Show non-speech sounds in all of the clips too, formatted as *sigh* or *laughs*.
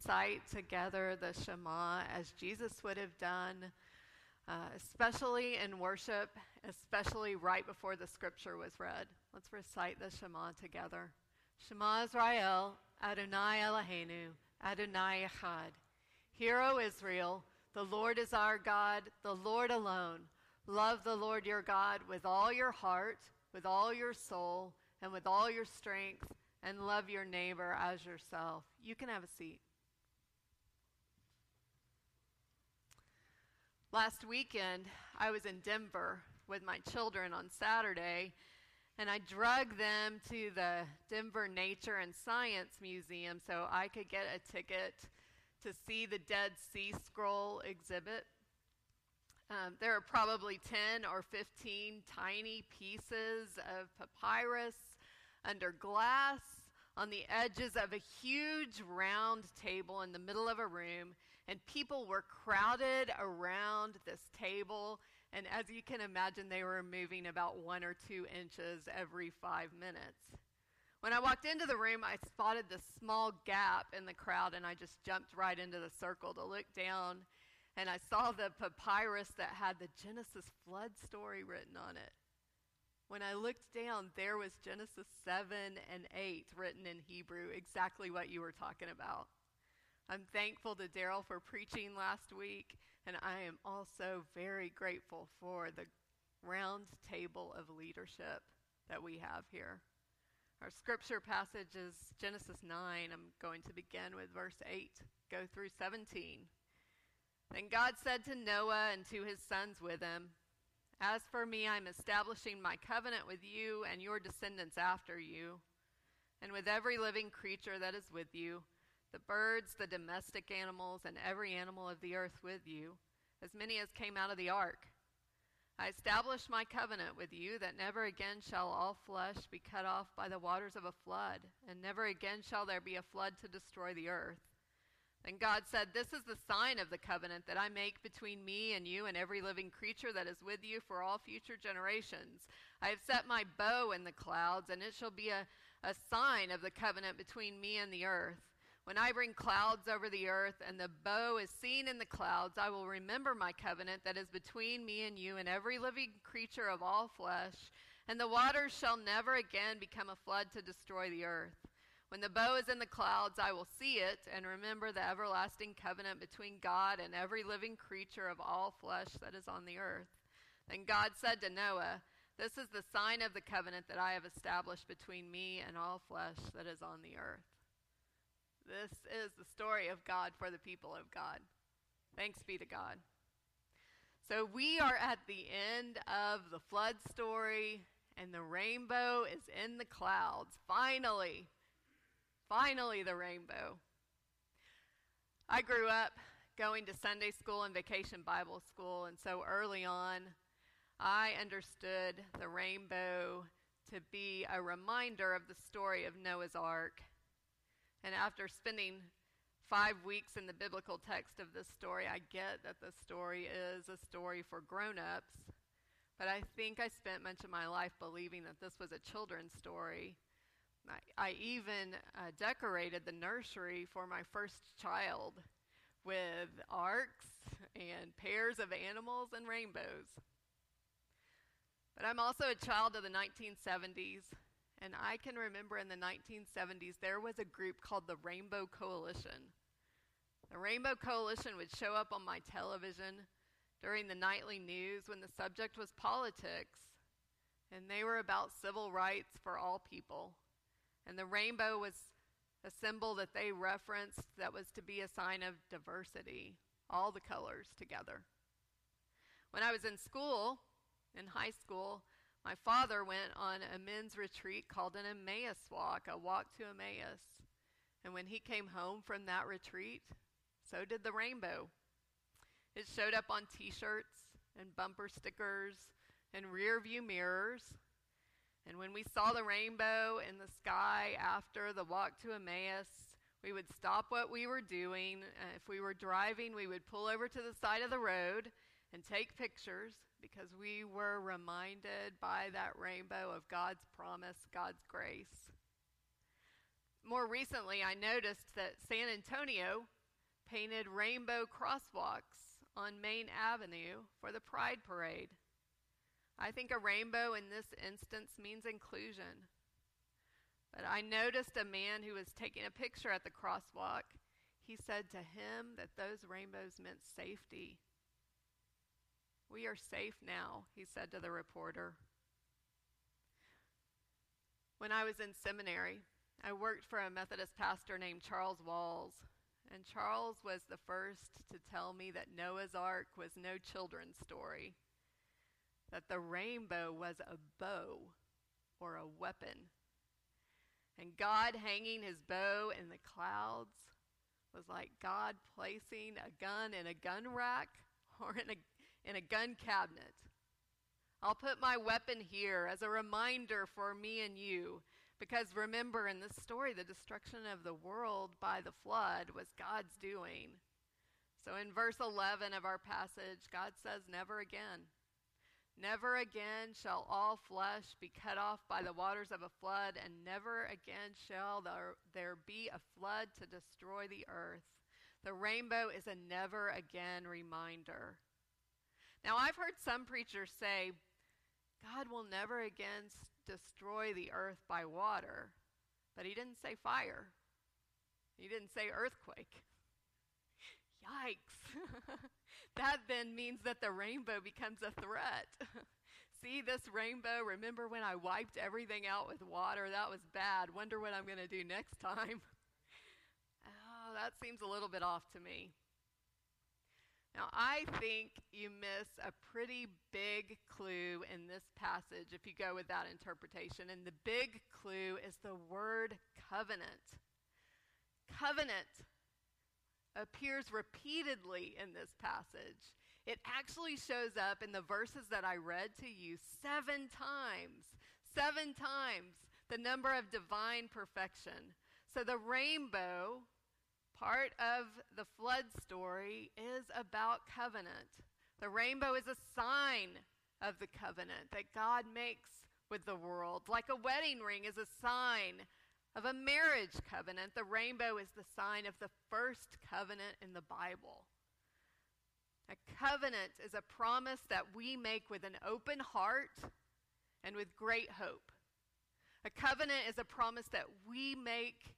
recite together the Shema as Jesus would have done, uh, especially in worship, especially right before the scripture was read. Let's recite the Shema together. Shema Israel, Adonai Eloheinu, Adonai Echad. Hear, O Israel, the Lord is our God, the Lord alone. Love the Lord your God with all your heart, with all your soul, and with all your strength, and love your neighbor as yourself. You can have a seat. Last weekend, I was in Denver with my children on Saturday, and I drug them to the Denver Nature and Science Museum so I could get a ticket to see the Dead Sea Scroll exhibit. Um, there are probably 10 or 15 tiny pieces of papyrus under glass on the edges of a huge round table in the middle of a room, and people were crowded around this table. And as you can imagine, they were moving about one or two inches every five minutes. When I walked into the room, I spotted this small gap in the crowd, and I just jumped right into the circle to look down. And I saw the papyrus that had the Genesis flood story written on it. When I looked down, there was Genesis 7 and 8 written in Hebrew, exactly what you were talking about. I'm thankful to Daryl for preaching last week, and I am also very grateful for the round table of leadership that we have here. Our scripture passage is Genesis 9. I'm going to begin with verse 8, go through 17. Then God said to Noah and to his sons with him, as for me, I'm establishing my covenant with you and your descendants after you, and with every living creature that is with you, the birds, the domestic animals, and every animal of the earth with you, as many as came out of the ark. I establish my covenant with you that never again shall all flesh be cut off by the waters of a flood, and never again shall there be a flood to destroy the earth. Then God said, This is the sign of the covenant that I make between me and you and every living creature that is with you for all future generations. I have set my bow in the clouds, and it shall be a, a sign of the covenant between me and the earth. When I bring clouds over the earth and the bow is seen in the clouds, I will remember my covenant that is between me and you and every living creature of all flesh, and the waters shall never again become a flood to destroy the earth. When the bow is in the clouds, I will see it and remember the everlasting covenant between God and every living creature of all flesh that is on the earth. Then God said to Noah, This is the sign of the covenant that I have established between me and all flesh that is on the earth. This is the story of God for the people of God. Thanks be to God. So we are at the end of the flood story, and the rainbow is in the clouds. Finally. Finally, the rainbow. I grew up going to Sunday school and vacation Bible school, and so early on, I understood the rainbow to be a reminder of the story of Noah's Ark. And after spending five weeks in the biblical text of this story, I get that the story is a story for grown ups. But I think I spent much of my life believing that this was a children's story I, I even uh, decorated the nursery for my first child with arks and pairs of animals and rainbows. But I'm also a child of the 1970s, and I can remember in the 1970s there was a group called the Rainbow Coalition. The Rainbow Coalition would show up on my television during the nightly news when the subject was politics, and they were about civil rights for all people. And the rainbow was a symbol that they referenced that was to be a sign of diversity, all the colors together. When I was in school, in high school, my father went on a men's retreat called an Emmaus walk, a walk to Emmaus. And when he came home from that retreat, so did the rainbow. It showed up on t shirts and bumper stickers and rear view mirrors and when we saw the rainbow in the sky after the walk to Emmaus, we would stop what we were doing. Uh, if we were driving, we would pull over to the side of the road and take pictures because we were reminded by that rainbow of God's promise, God's grace. more recently, I noticed that San Antonio painted rainbow crosswalks on Main Avenue for the Pride Parade. I think a rainbow in this instance means inclusion. But I noticed a man who was taking a picture at the crosswalk. He said to him that those rainbows meant safety. We are safe now, he said to the reporter. When I was in seminary, I worked for a Methodist pastor named Charles Walls, and Charles was the first to tell me that Noah's Ark was no children's story, that the rainbow was a bow or a weapon. And God hanging his bow in the clouds was like God placing a gun in a gun rack or in a, in a gun cabinet. I'll put my weapon here as a reminder for me and you because remember, in this story, the destruction of the world by the flood was God's doing. So in verse 11 of our passage, God says, Never again. Never again shall all flesh be cut off by the waters of a flood, and never again shall there, there be a flood to destroy the earth. The rainbow is a never again reminder. Now, I've heard some preachers say, God will never again destroy the earth by water, but he didn't say fire. He didn't say earthquake. *laughs* Yikes. *laughs* that then means that the rainbow becomes a threat. *laughs* See this rainbow? Remember when I wiped everything out with water? That was bad. Wonder what I'm going to do next time. oh, that seems a little bit off to me. Now, I think you miss a pretty big clue in this passage if you go with that interpretation. And the big clue is the word covenant. Covenant appears repeatedly in this passage. It actually shows up in the verses that I read to you seven times. Seven times the number of divine perfection. So the rainbow Part of the flood story is about covenant. The rainbow is a sign of the covenant that God makes with the world. Like a wedding ring is a sign of a marriage covenant, the rainbow is the sign of the first covenant in the Bible. A covenant is a promise that we make with an open heart and with great hope. A covenant is a promise that we make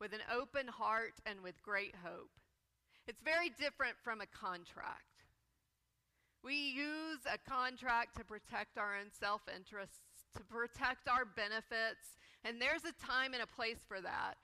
with an open heart and with great hope. It's very different from a contract. We use a contract to protect our own self interests, to protect our benefits, and there's a time and a place for that.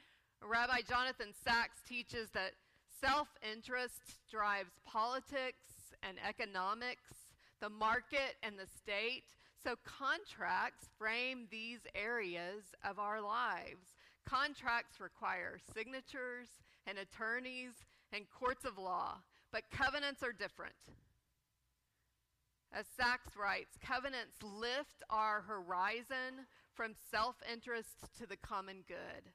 Rabbi Jonathan Sacks teaches that self interest drives politics and economics, the market and the state. So contracts frame these areas of our lives. Contracts require signatures and attorneys and courts of law, but covenants are different. As Sacks writes, covenants lift our horizon from self interest to the common good.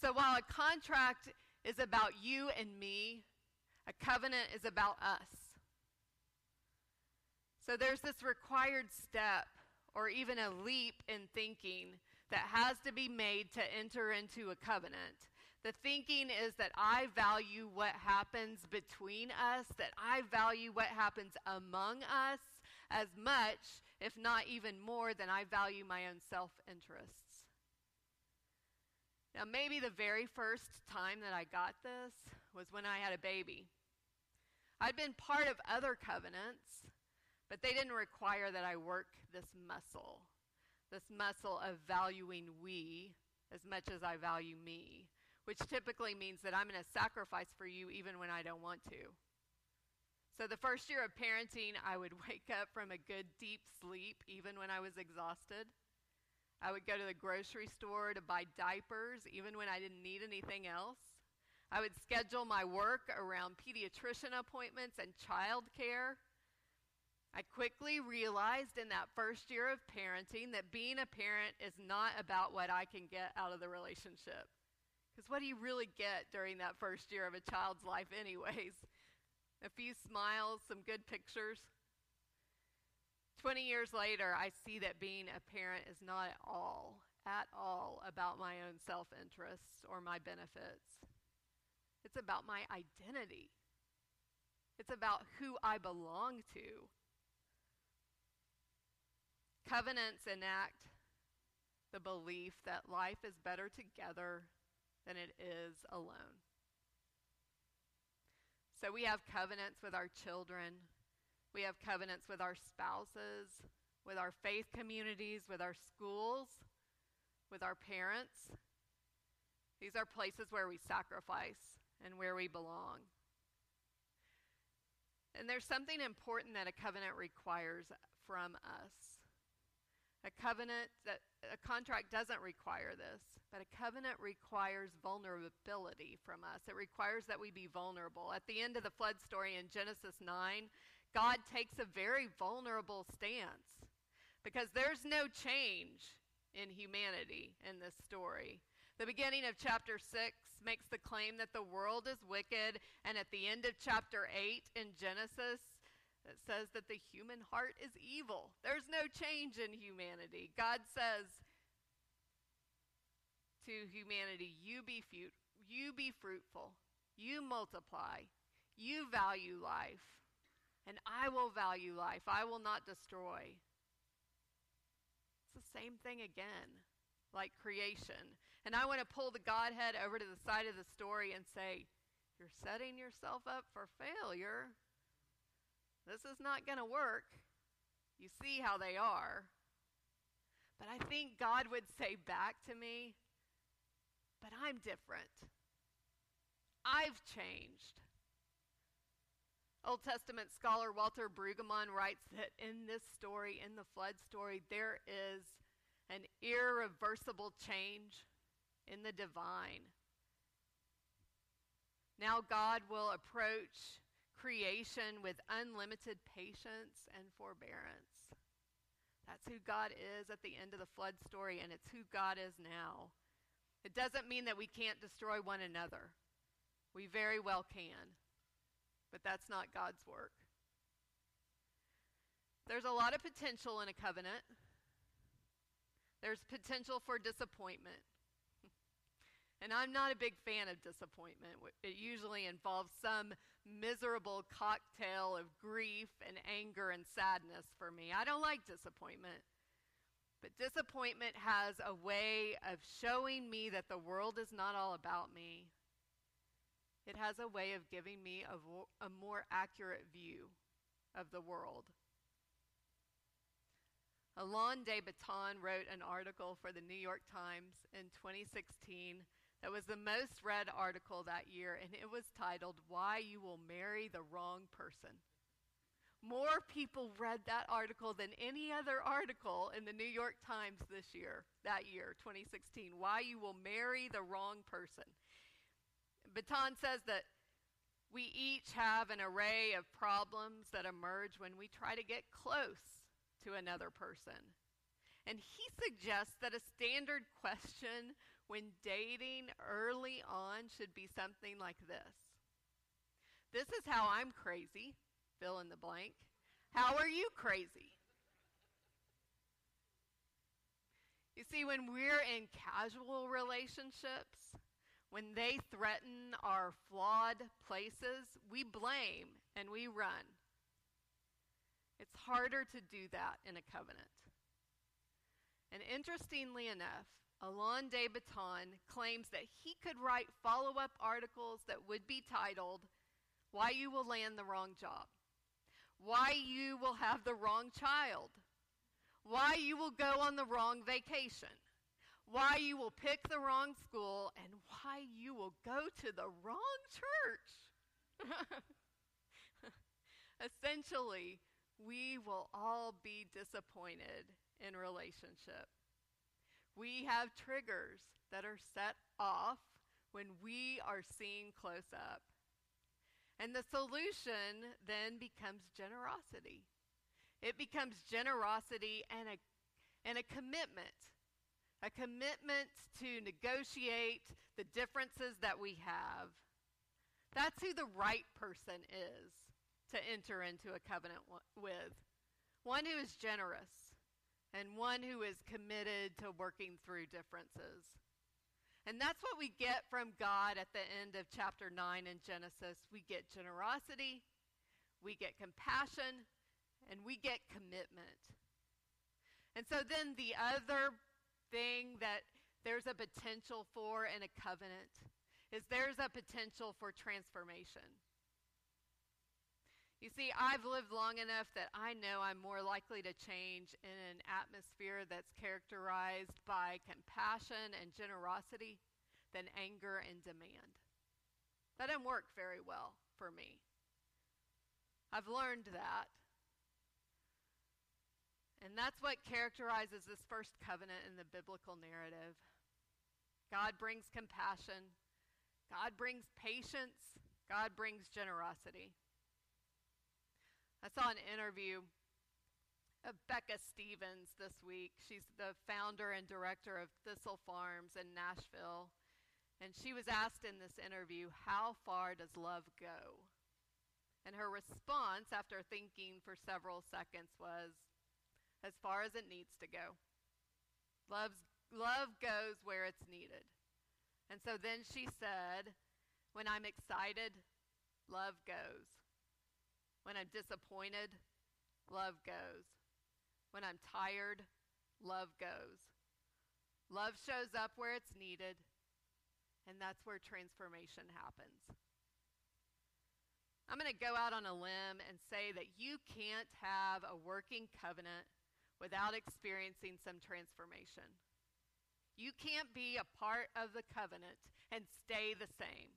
So while a contract is about you and me, a covenant is about us. So there's this required step or even a leap in thinking that has to be made to enter into a covenant. The thinking is that I value what happens between us, that I value what happens among us as much, if not even more, than I value my own self interests. Now, maybe the very first time that I got this was when I had a baby. I'd been part of other covenants, but they didn't require that I work this muscle this muscle of valuing we as much as I value me, which typically means that I'm going to sacrifice for you even when I don't want to. So, the first year of parenting, I would *laughs* wake up from a good deep sleep even when I was exhausted. I would go to the grocery store to buy diapers even when I didn't need anything else. I would schedule my work around pediatrician appointments and child care. I quickly realized in that first year of parenting that being a parent is not about what I can get out of the relationship. Because what do you really get during that first year of a child's life, anyways? *laughs* A few smiles, some good pictures. 20 years later, I see that being a parent is not at all, at all about my own self interests or my benefits. It's about my identity. It's about who I belong to. Covenants enact the belief that life is better together than it is alone. So we have covenants with our children, we have covenants with our spouses, with our faith communities, with our schools, with our parents. These are places where we sacrifice and where we belong. And there's something important that a covenant requires from us. A covenant that a contract doesn't require this, but a covenant requires vulnerability from us. It requires that we be vulnerable. At the end of the flood story in Genesis 9, God takes a very vulnerable stance because there's no change in humanity in this story. The beginning of chapter 6 makes the claim that the world is wicked, and at the end of chapter 8 in Genesis, it says that the human heart is evil. There's no change in humanity. God says to humanity, you be, you be fruitful, you multiply, you value life, and I will value life. I will not destroy. It's the same thing again, like creation. And I want to pull the Godhead over to the side of the story and say, You're setting yourself up for failure. This is not going to work. You see how they are. But I think God would say back to me, But I'm different. I've changed. Old Testament scholar Walter Brueggemann writes that in this story, in the flood story, there is an irreversible change in the divine. Now God will approach creation with unlimited patience and forbearance. That's who God is at the end of the flood story, and it's who God is now. It doesn't mean that we can't destroy one another. We very well can, but that's not God's work. There's a lot of potential in a covenant. There's potential for disappointment. *laughs* And I'm not a big fan of disappointment. It usually involves some miserable cocktail of grief and anger and sadness for me. I don't like disappointment. But disappointment has a way of showing me that the world is not all about me. It has a way of giving me a, vo- a more accurate view of the world. Alain de Botton wrote an article for the New York Times in 2016 that was the most read article that year, and it was titled, Why You Will Marry the Wrong Person. More people read that article than any other article in the New York Times this year, that year, 2016. Why You Will Marry the Wrong Person. Botton says that we each have an array of problems that emerge when we try to get close to another person. And he suggests that a standard question when dating early on should be something like this This is how I'm crazy, fill in the blank. How are you crazy? You see, when we're in casual relationships, when they threaten our flawed places, we blame and we run. It's harder to do that in a covenant. And interestingly enough, Alain de Botton claims that he could write follow up articles that would be titled, Why You Will Land the Wrong Job, Why You Will Have the Wrong Child, Why You Will Go on the Wrong Vacation, Why You Will Pick the Wrong School, and Why You Will Go to the Wrong Church. *laughs* Essentially, we will all be disappointed in relationship we have triggers that are set off when we are seen close up. And the solution then becomes generosity. It becomes generosity and a, and a commitment. A commitment to negotiate the differences that we have. That's who the right person is to enter into a covenant with. One who is generous, and one who is committed to working through differences. And that's what we get from God at the end of chapter 9 in Genesis. We get generosity, we get compassion, and we get commitment. And so then the other thing that there's a potential for in a covenant is there's a potential for transformation. You see, I've lived long enough that I know I'm more likely to change in an atmosphere that's characterized by compassion and generosity than anger and demand. That didn't work very well for me. I've learned that. And that's what characterizes this first covenant in the biblical narrative. God brings compassion, God brings patience, God brings generosity. I saw an interview of Becca Stevens this week. She's the founder and director of Thistle Farms in Nashville. And she was asked in this interview, How far does love go? And her response, after thinking for several seconds, was, As far as it needs to go. Love's, love goes where it's needed. And so then she said, When I'm excited, love goes. When I'm disappointed, love goes. When I'm tired, love goes. Love shows up where it's needed, and that's where transformation happens. I'm going to go out on a limb and say that you can't have a working covenant without experiencing some transformation. You can't be a part of the covenant and stay the same.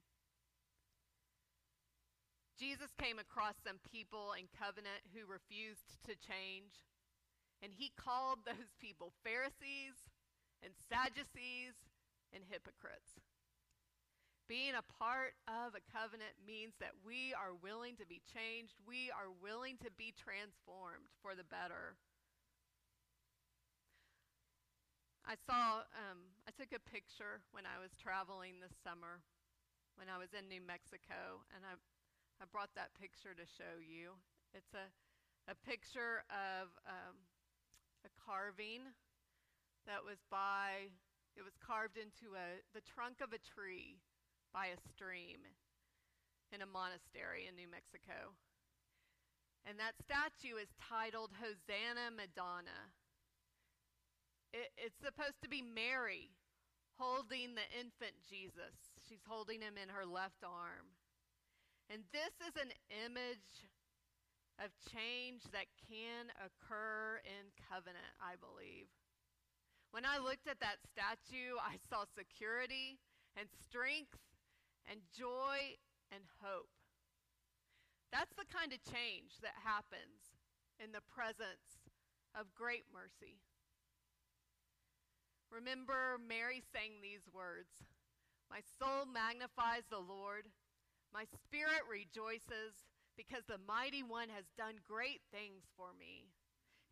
Jesus came across some people in covenant who refused to change, and he called *laughs* those people Pharisees and Sadducees and hypocrites. Being a part of a covenant means that we are willing to be changed, we are willing to be transformed for the better. I saw, um, I took a picture when I was traveling this summer when I was in New Mexico, and I I brought that picture to show you. It's a, a picture of um, a carving that was by, it was carved into a, the trunk of a tree by a stream in a monastery in New Mexico. And that statue is titled Hosanna Madonna. It, it's supposed to be Mary holding the infant Jesus. She's holding him in her left arm. And this is an image of change that can occur in covenant, I believe. When I looked at that statue, I saw security and strength and joy and hope. That's the kind of change that happens in the presence of great mercy. Remember, Mary sang these words My soul magnifies the Lord my spirit rejoices because the mighty one has done great things for me.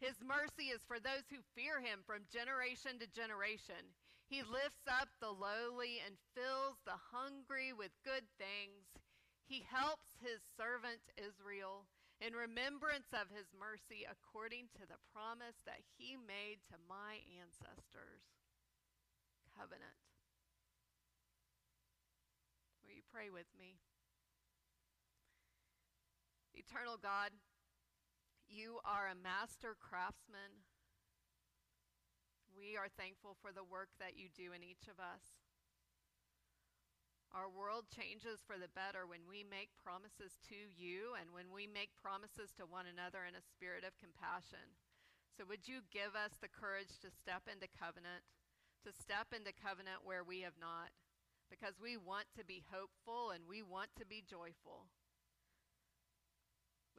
His mercy is for those who fear him from generation to generation. He lifts up the lowly and fills the hungry with good things. He helps his servant Israel in remembrance of his mercy according to the promise that he made to my ancestors. Covenant. Will you pray with me? Eternal God, you are a master craftsman. We are thankful for the work that you do in each of us. Our world changes for the better when we make promises to you and when we make promises to one another in a spirit of compassion. So, would you give us the courage to step into covenant, to step into covenant where we have not? Because we want to be hopeful and we want to be joyful.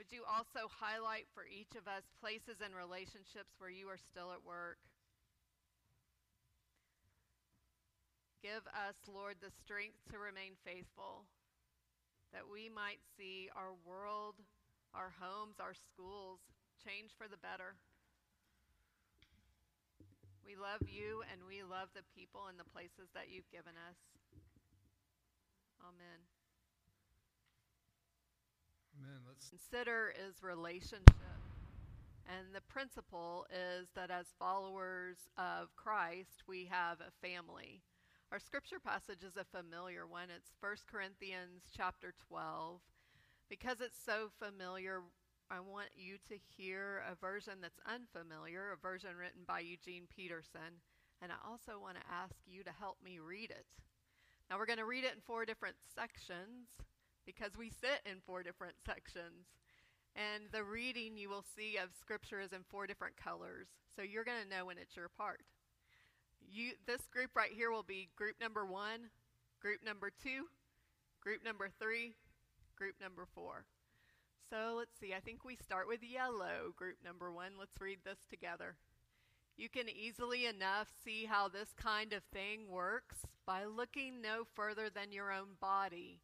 Would you also highlight for each of us places and relationships where you are still at work? Give us, Lord, the strength to remain faithful, that we might see our world, our homes, our schools change for the better. We love you and we love the people and the places that you've given us. Amen. Amen. Let's consider is relationship. And the principle is that as followers of Christ, we have a family. Our scripture passage is a familiar one. It's 1 Corinthians chapter 12. Because it's so familiar, I want you to hear a version that's unfamiliar, a version written by Eugene Peterson. And I also want to ask you to help me read it. Now, we're going to read it in four different sections because we sit in four different sections. And the reading you will see of Scripture is in four different colors. So you're going to know when it's your part. You, this group right here will be group number one, group number two, group number three, group number four. So let's see, I think we start with yellow, group number one. Let's read this together. You can easily enough see how this kind of thing works by looking no further than your own body.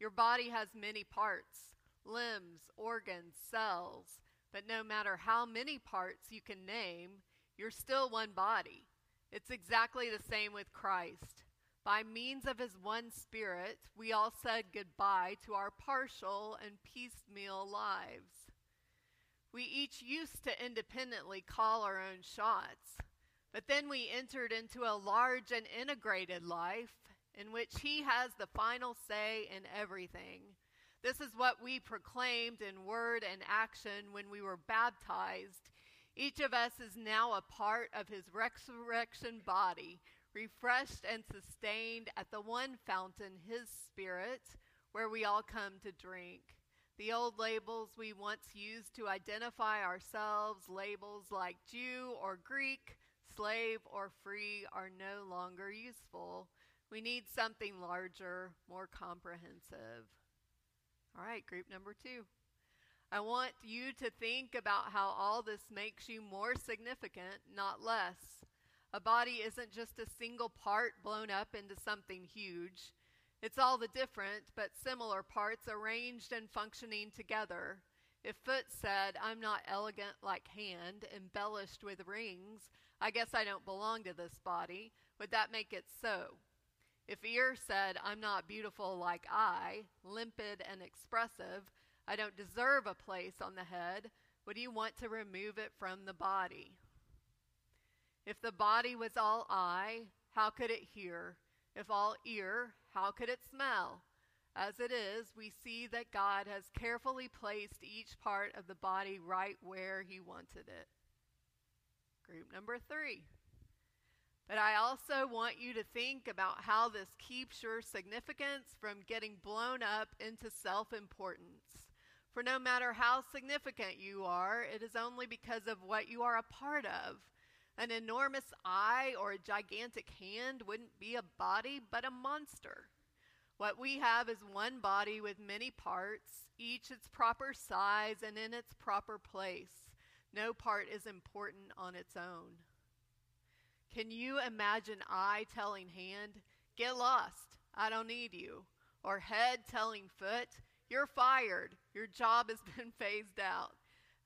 Your body has many parts limbs, organs, cells, but no matter how many parts you can name, you're still one body. It's exactly the same with Christ. By means of his one spirit, we all said goodbye to our partial and piecemeal lives. We each used to independently call our own shots, but then we entered into a large and integrated life in which He has the final say in everything. This is what we proclaimed in word and action when we were baptized. Each of us is now a part of His resurrection body, refreshed and sustained at the one fountain, His Spirit, where we all come to drink. The old labels we once used to identify ourselves, labels like Jew or Greek, slave or free, are no longer useful. We need something larger, more comprehensive. All right, group number two. I want you to think about how all this makes you more significant, not less. A body isn't just a single part blown up into something huge. It's all the different but similar parts arranged and functioning together. If foot said, I'm not elegant like hand, embellished with rings, I guess I don't belong to this body, would that make it so? If ear said, I'm not beautiful like eye, limpid and expressive, I don't deserve a place on the head, would you want to remove it from the body? If the body was all eye, how could it hear? If all ear, how could it smell? As it is, we see that God has carefully placed each part of the body right where He wanted it. Group number three. But I also want you to think about how this keeps your significance from getting blown up into self importance. For no matter how significant you are, it is only because of what you are a part of. An enormous eye or a gigantic hand wouldn't be a body, but a monster. What we have is one body with many parts, each its proper size and in its proper place. No part is important on its own. Can you imagine eye telling hand, get lost, I don't need you? Or head telling foot, you're fired, your job has *laughs* been phased out.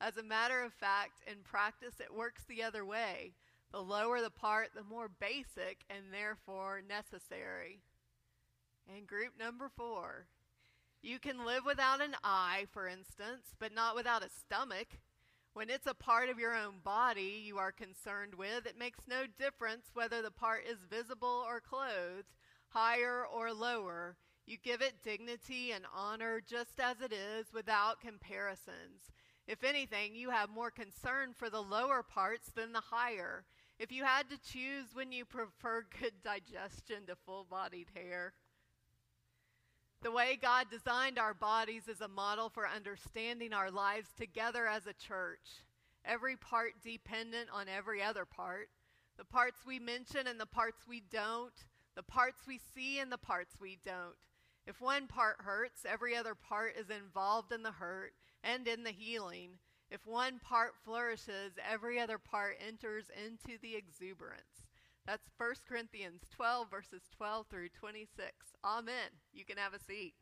As a matter of fact, in practice, it works the other way. The lower the part, the more basic and therefore necessary. And group number four. You can live without an eye, for instance, but not without a stomach. When it's a part of your own body you are concerned with, it makes no difference whether the part is visible or clothed, higher or lower. You give it dignity and honor just as it is without comparisons. If anything, you have more concern for the lower parts than the higher. If you had to choose, when you prefer good digestion to full bodied hair? The way God designed our bodies is a model for understanding our lives together as a church, every part dependent on every other part, the parts we mention and the parts we don't, the parts we see and the parts we don't. If one part hurts, every other part is involved in the hurt and in the healing. If one part flourishes, every other part enters into the exuberance. That's 1 Corinthians 12, verses 12 through 26. Amen. You can have a seat.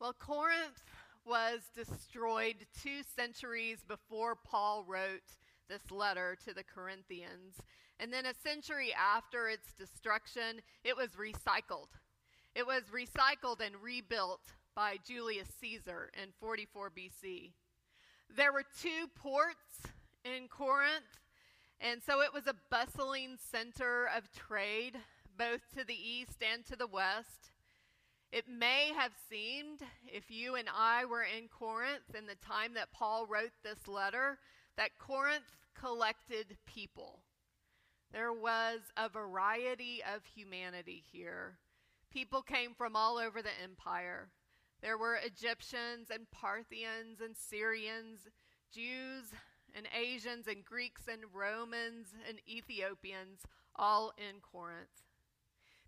Well, Corinth was destroyed two centuries before Paul wrote this letter to the Corinthians. And then a century after its destruction, it was recycled. It was recycled and rebuilt by Julius Caesar in 44 BC. There were two ports in Corinth, and so it was a bustling center of trade, both to the east and to the west. It may have seemed, if you and I were in Corinth in the time that Paul wrote this letter, that Corinth collected people. There was a variety of humanity here. People came from all over the empire. There were Egyptians and Parthians and Syrians, Jews and Asians and Greeks and Romans and Ethiopians, all in Corinth.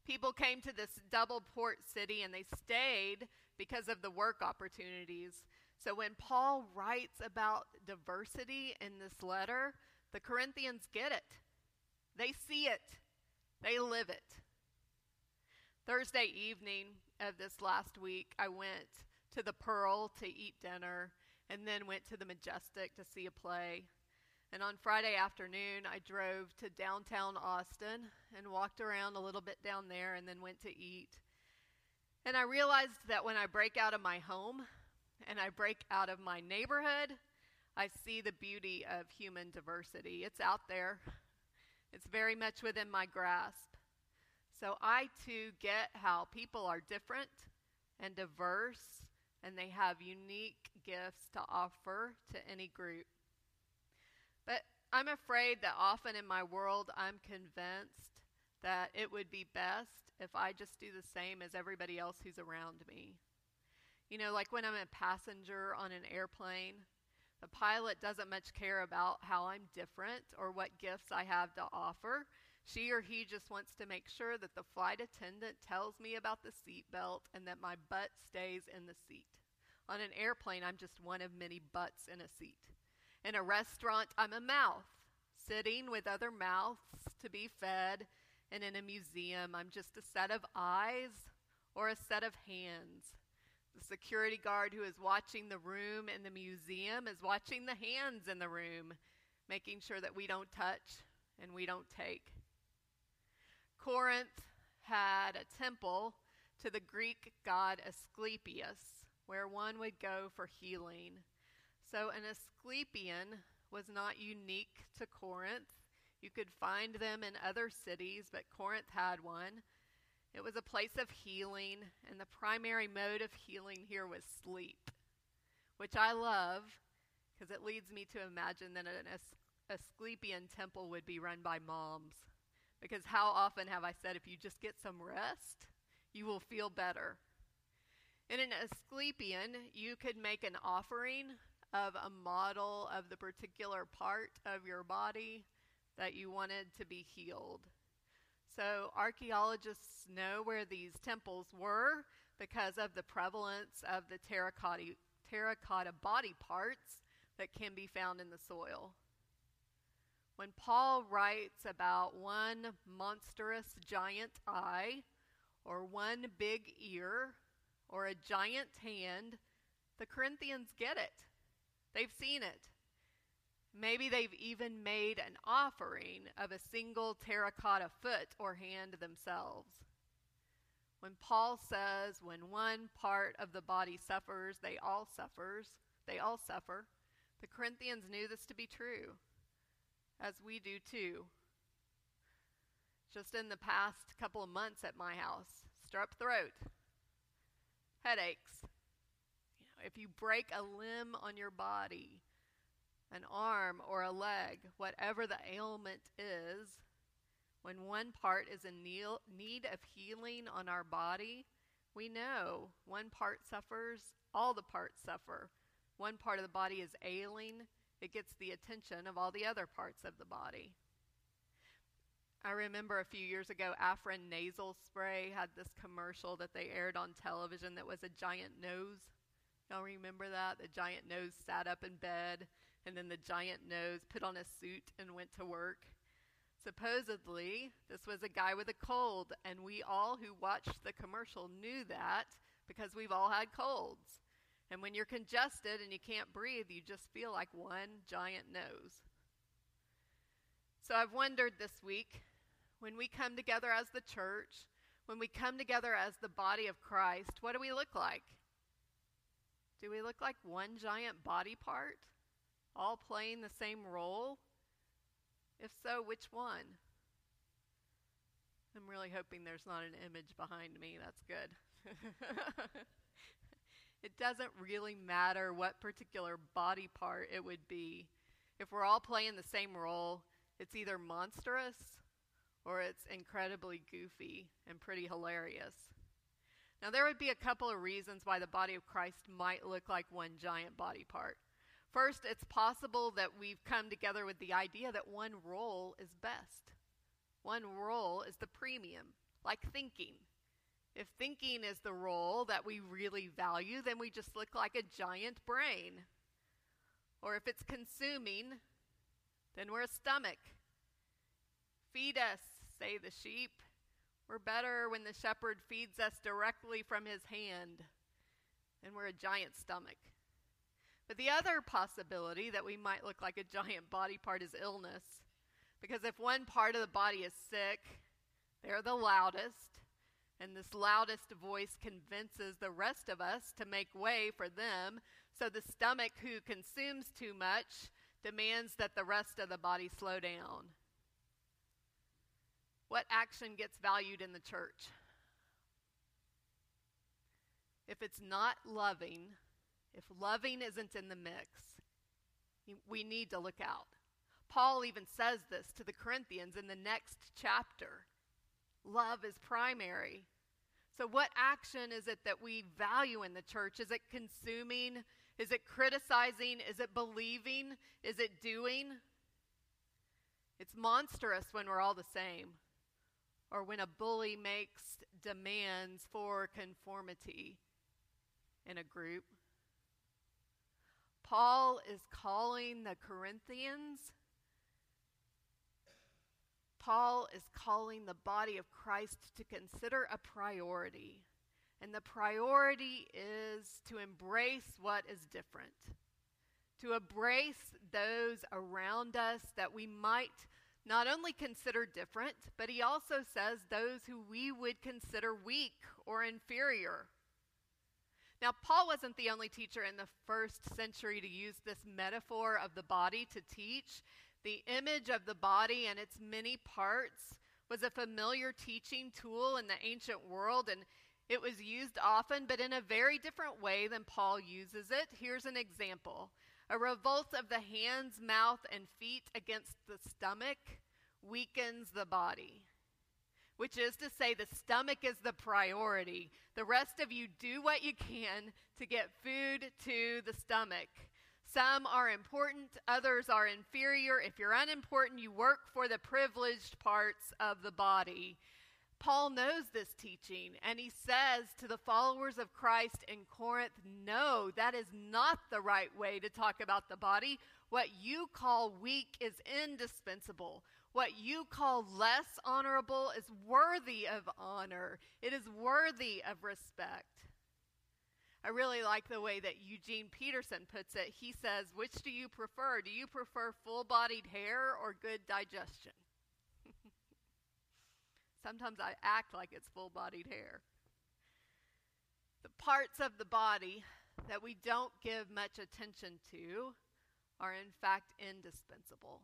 People came to this double port city and they stayed because of the work opportunities. So when Paul writes about diversity in this letter, the Corinthians get it. They see it. They live it. Thursday evening of this last week, I went to the Pearl to eat dinner and then went to the Majestic to see a play. And on Friday afternoon, I drove to downtown Austin and walked around a little bit down there and then went to eat. And I realized that when I break out of my home and I break out of my neighborhood, I see the beauty of human diversity. It's out there, it's very much within my grasp. So I too get how people are different and diverse and they have unique gifts to offer to any group. But I'm afraid that often in my world, I'm convinced that it would be best if I just do the same as everybody else who's around me. You know, like when I'm a passenger on an airplane, the pilot doesn't much care about how I'm different or what gifts I have to offer. She or he just wants to make sure that the flight attendant tells me about the seatbelt and that my butt stays in the seat. On an airplane, I'm just one of many butts in a seat. In a restaurant, I'm a mouth, sitting with other mouths to be fed. And in a museum, I'm just a set of eyes or a set of hands. The security guard who is watching the room in the museum is watching the hands in the room, making sure that we don't touch and we don't take. Corinth had a temple to the Greek god Asclepius where one would go for healing. So, an Asclepion was not unique to Corinth. You could find them in other cities, but Corinth had one. It was a place of healing, and the primary mode of healing here was sleep, which I love because it leads me to imagine that an Asclepian temple would be run by moms. Because how often have I said, if you just get some rest, you will feel better? In an Asclepion, you could make an offering of a model of the particular part of your body that you wanted to be healed. So, archaeologists know where these temples were because of the prevalence of the terracotta, terracotta body parts that can be found in the soil. When Paul writes about one monstrous giant eye or one big ear or a giant hand, the Corinthians get it. They've seen it. Maybe they've even made an offering of a single terracotta foot or hand themselves. When Paul says when one part of the body suffers, they all suffers, they all suffer, the Corinthians knew this to be true, as we do too. Just in the past couple of months at my house, strep throat, headaches. You know, if you break a limb on your body, an arm or a leg, whatever the ailment is, when one part is in need of healing on our body, we know one part suffers, all the parts suffer. One part of the body is ailing, it gets the attention of all the other parts of the body. I remember a few years ago, Afrin nasal spray had this commercial that they aired on television that was a giant nose. Y'all remember that? The giant nose sat up in bed, and then the giant nose put on a suit and went to work. Supposedly, this was a guy with a cold, and we all who watched the commercial knew that because we've all had colds. And when you're congested and you can't breathe, you just feel like one giant nose. So I've wondered this week when we come together as the church, when we come together as the body of Christ, what do we look like? Do we look like one giant body part, all playing the same role? If so, which one? I'm really hoping there's not an image behind me. That's good. *laughs* it doesn't really matter what particular body part it would be. If we're all playing the same role, it's either monstrous or it's incredibly goofy and pretty hilarious. Now, there would be a couple of reasons why the body of Christ might look like one giant body part. First, it's possible that we've come together with the idea that one role is best. One role is the premium, like thinking. If thinking is the role that we really value, then we just look like a giant brain. Or if it's consuming, then we're a stomach. Feed us, say the sheep. We're better when the shepherd feeds us directly from his hand, and we're a giant stomach. But the other possibility that we might look like a giant body part is illness. Because if one part of the body is sick, they're the loudest, and this loudest voice convinces the rest of us to make way for them. So the stomach, who consumes too much, demands that the rest of the body slow down. What action gets valued in the church? If it's not loving, if loving isn't in the mix, we need to look out. Paul even says this to the Corinthians in the next chapter. Love is primary. So, what action is it that we value in the church? Is it consuming? Is it criticizing? Is it believing? Is it doing? It's monstrous when we're all the same, or when a bully makes demands for conformity in a group. Paul is calling the Corinthians Paul is calling the body of Christ to consider a priority. And the priority is to embrace what is different, to embrace those around us that we might not only consider different, but he also says those who we would consider weak or inferior. Now, Paul wasn't the only teacher in the first century to use this metaphor of the body to teach. The image of the body and its many parts was a familiar teaching tool in the ancient world, and it was used often, but in a very different way than Paul uses it. Here's an example a revolt of the hands, mouth, and feet against the stomach weakens the body. Which is to say, the stomach is the priority. The rest of you do what you can to get food to the stomach. Some are important, others are inferior. If you're unimportant, you work for the privileged parts of the body. Paul knows this teaching, and he says to the followers of Christ in Corinth, No, that is not the right way to talk about the body. What you call weak is indispensable. What you call less honorable is worthy of honor, it is worthy of respect. I really like the way that Eugene Peterson puts it. He says, Which do you prefer? Do you prefer full bodied hair or good digestion? *laughs* Sometimes I act like it's full bodied hair. The parts of the body that we don't give much attention to are, in fact, indispensable.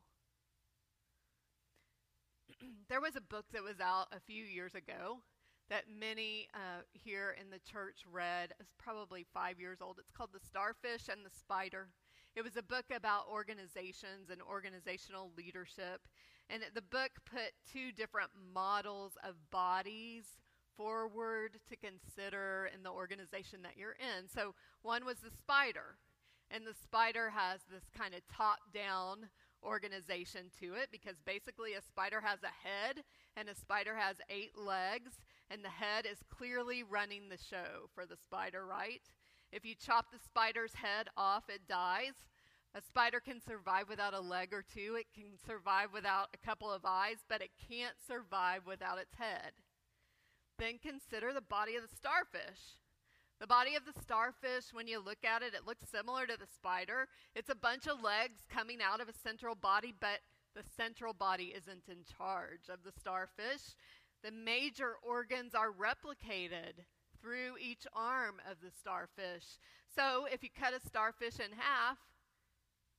*clears throat* there was a book that was out a few years ago that many uh, here in the church read. It's probably five years old. It's called The Starfish and the Spider. It was a book about organizations and organizational leadership. And the book put two different models of bodies forward to consider in the organization that you're in. So, one was the spider. And the spider has this kind of top down organization to it because basically a spider has a head and a spider has eight legs and the head is clearly running the show for the spider, right? If you chop the spider's head off, it dies. A spider can survive without a leg or two, it can survive without a couple of eyes, but it can't survive without its head. Then consider the body of the starfish. The body of the starfish, when you look at it, it looks similar to the spider. It's a bunch of legs coming out of a central body, but the central body isn't in charge of the starfish. The major organs are replicated through each arm of the starfish. So if you cut a starfish in half,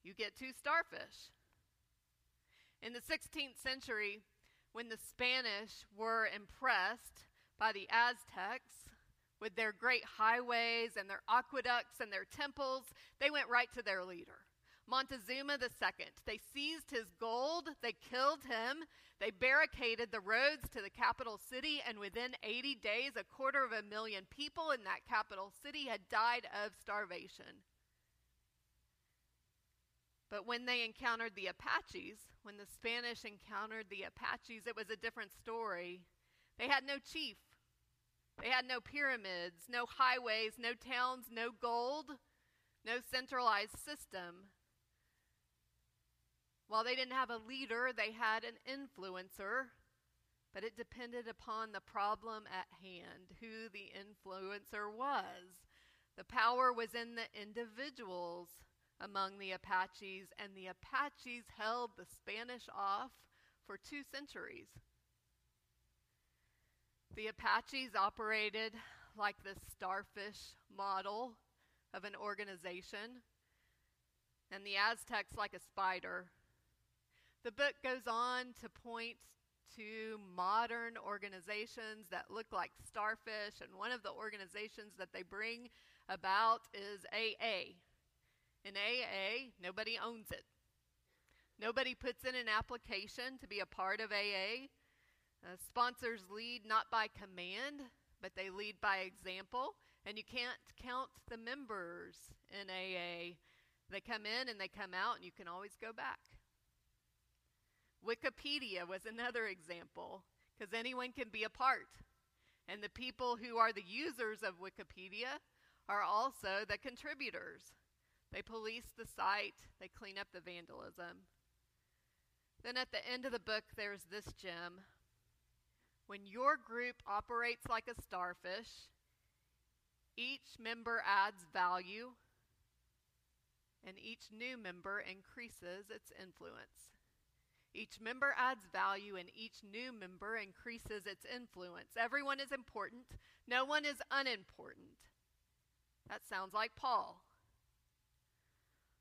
you get two starfish. In the 16th century, when the Spanish were impressed by the Aztecs with their great highways and their aqueducts and their temples, they went right to their leader. Montezuma II. They seized his gold, they killed him, they barricaded the roads to the capital city, and within 80 days, a quarter of a million people in that capital city had died of starvation. But when they encountered the Apaches, when the Spanish encountered the Apaches, it was a different story. They had no chief, they had no pyramids, no highways, no towns, no gold, no centralized system. While they didn't have a leader, they had an influencer, but it depended upon the problem at hand, who the influencer was. The power was in the individuals among the Apaches, and the Apaches held the Spanish off for two centuries. The Apaches operated like the starfish model of an organization, and the Aztecs like a spider. The book goes on to point to modern organizations that look like starfish, and one of the organizations that they bring about is AA. In AA, nobody owns it. Nobody puts in an application to be a part of AA. Uh, sponsors lead not by command, but they lead by example. And you can't count the members in AA. They come in and they come out, and you can always go back. Wikipedia was another example, because anyone can be a part. And the people who are the users of Wikipedia are also the contributors. They police the site, they clean up the vandalism. Then at the end of the book, there's this gem. When your group operates like a starfish, each member adds value, and each new member increases its influence. Each member adds value, and each new member increases its influence. Everyone is important, no one is unimportant. That sounds like Paul.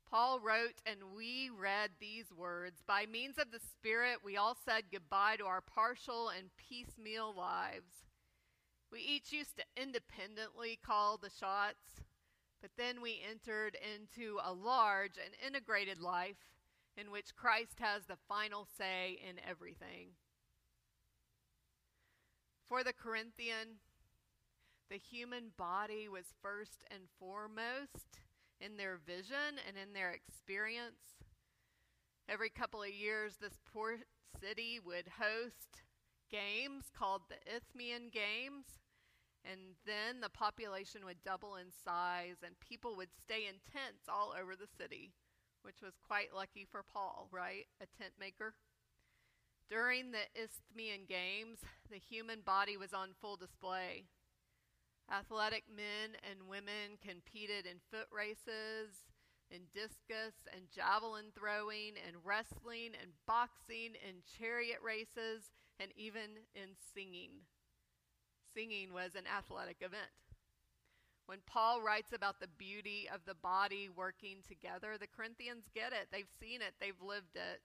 Paul wrote, and we read these words By means of the Spirit, we all said goodbye to our partial and piecemeal lives. We each used to independently call the shots, but then we entered into a large and integrated life in which Christ has the final say in everything. For the Corinthian, the human body was first and foremost in their vision and in their experience. Every couple of years, this poor city would host games called the Isthmian Games. And then the population would double in size, and people would stay in tents all over the city, which was quite lucky for Paul, right? A tent maker. During the Isthmian Games, the human body was on full display. Athletic men and women competed in foot races, in discus and javelin throwing, and wrestling and boxing, and chariot races, and even in singing. Singing was an athletic event. When Paul writes about the beauty of the body working together, the Corinthians get it. They've seen it, they've lived it.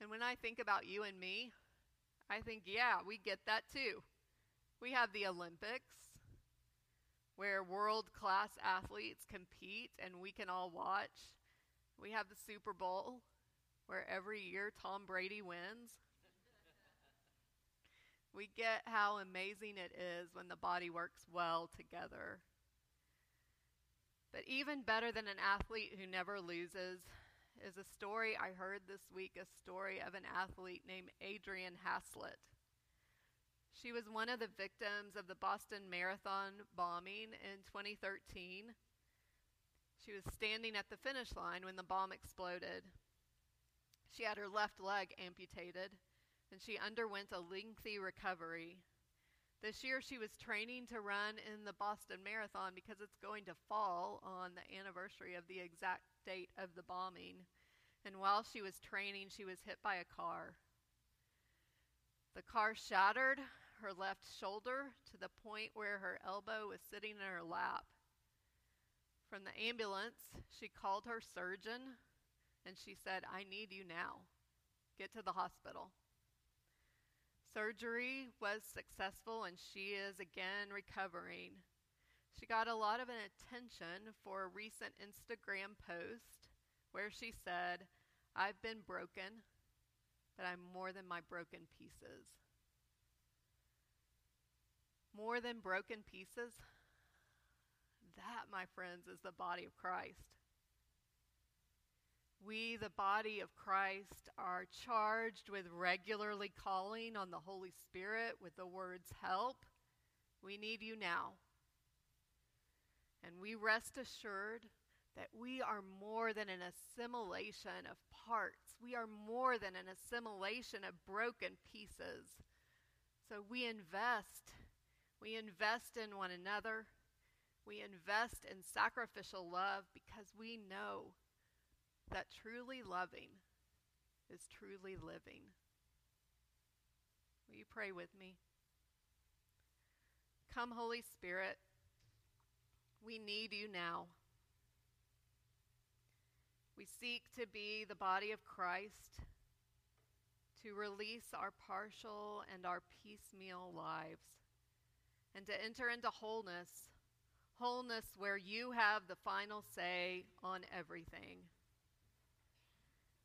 And when I think about you and me, I think, yeah, we get that too. We have the Olympics, where world class athletes compete and we can all watch. We have the Super Bowl, where every year Tom Brady wins. We get how amazing it is when the body works well together. But even better than an athlete who never loses is a story I heard this week a story of an athlete named Adrianne Haslet. She was one of the victims of the Boston Marathon bombing in 2013. She was standing at the finish line when the bomb exploded. She had her left leg amputated, and she underwent a lengthy recovery. This year, she was training to run in the Boston Marathon because it's going to fall on the anniversary of the exact date of the bombing. And while she was training, she was hit by a car. The car shattered her left shoulder to the point where her elbow was sitting in her lap. From the ambulance, she called her surgeon and she said, I need you now. Get to the hospital. Surgery was successful and she is again recovering. She got a lot of attention for a recent Instagram post where she said, I've been broken, but I'm more than my broken pieces. More than broken pieces? That, my friends, is the body of Christ. We, the body of Christ, are charged with regularly calling on the Holy Spirit with the words, Help, we need you now. And we rest assured that we are more than an assimilation of parts. We are more than an assimilation of broken pieces. So we invest. We invest in one another. We invest in sacrificial love because we know that truly loving is truly living. Will you pray with me? Come, Holy Spirit. We need you now. We seek to be the body of Christ, to release our partial and our piecemeal lives, and to enter into wholeness, wholeness where you have the final say on everything.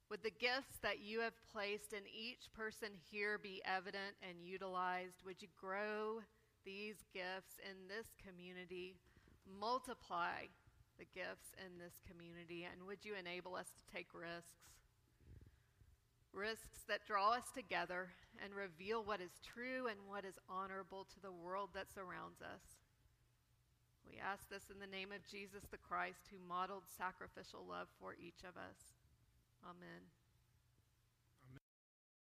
Would the gifts that you have placed in each person here be evident and utilized? Would you grow these gifts in this community? Multiply the gifts in this community, and would you enable us to take risks? Risks that draw us together and reveal what is true and what is honorable to the world that surrounds us. We ask this in the name of Jesus the Christ, who modeled sacrificial love for each of us. Amen.